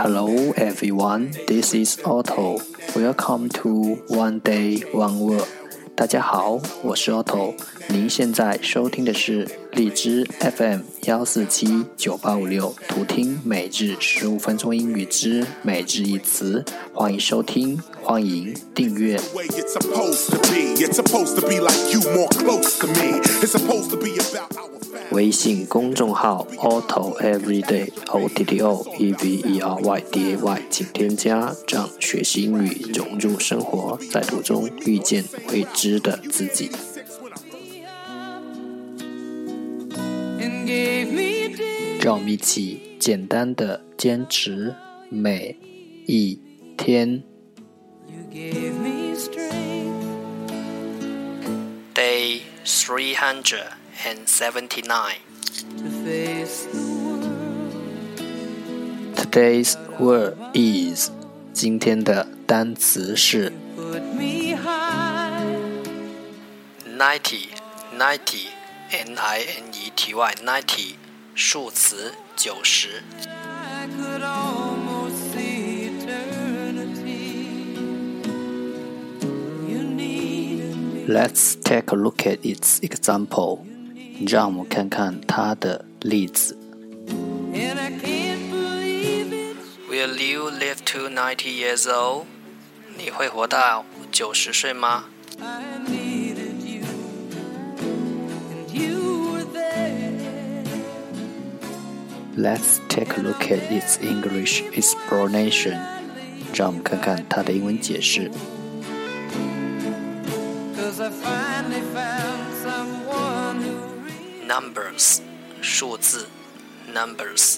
Hello everyone, this is Otto. Welcome to One Day One Word. 大家好，我是 Otto。您现在收听的是荔枝 FM 幺四七九八五六，图听每日十五分钟英语之每日一词。欢迎收听，欢迎订阅。微信公众号 Otto Everyday O T T O E V E R Y D A Y，请添加，让学习英语融入生活，在途中遇见未知的自己。让我们一起简单的坚持每一天。Day three hundred and seventy nine. Today's word is 今天的单词是 ninety ninety n i n e t y ninety 数词九十。Let's take a look at its example. 让我们看看它的例子。 Will you live to ninety years old？你会活到九十岁吗？Let's take a look at its English explanation. 让我们看看它的英文解释。numbers 数字 numbers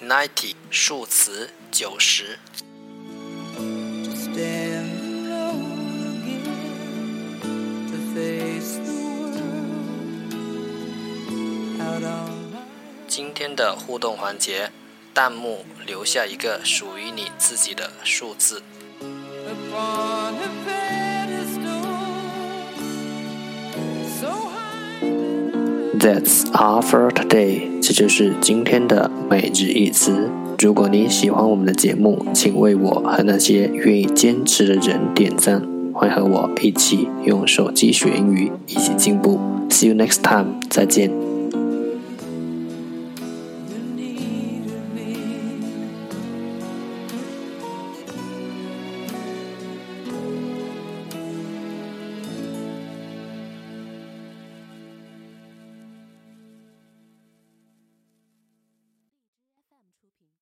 ninety，数词九十。今天的互动环节。弹幕留下一个属于你自己的数字。That's all for today。这就是今天的每日一词。如果你喜欢我们的节目，请为我和那些愿意坚持的人点赞。欢和我一起用手机学英语，一起进步。See you next time。再见。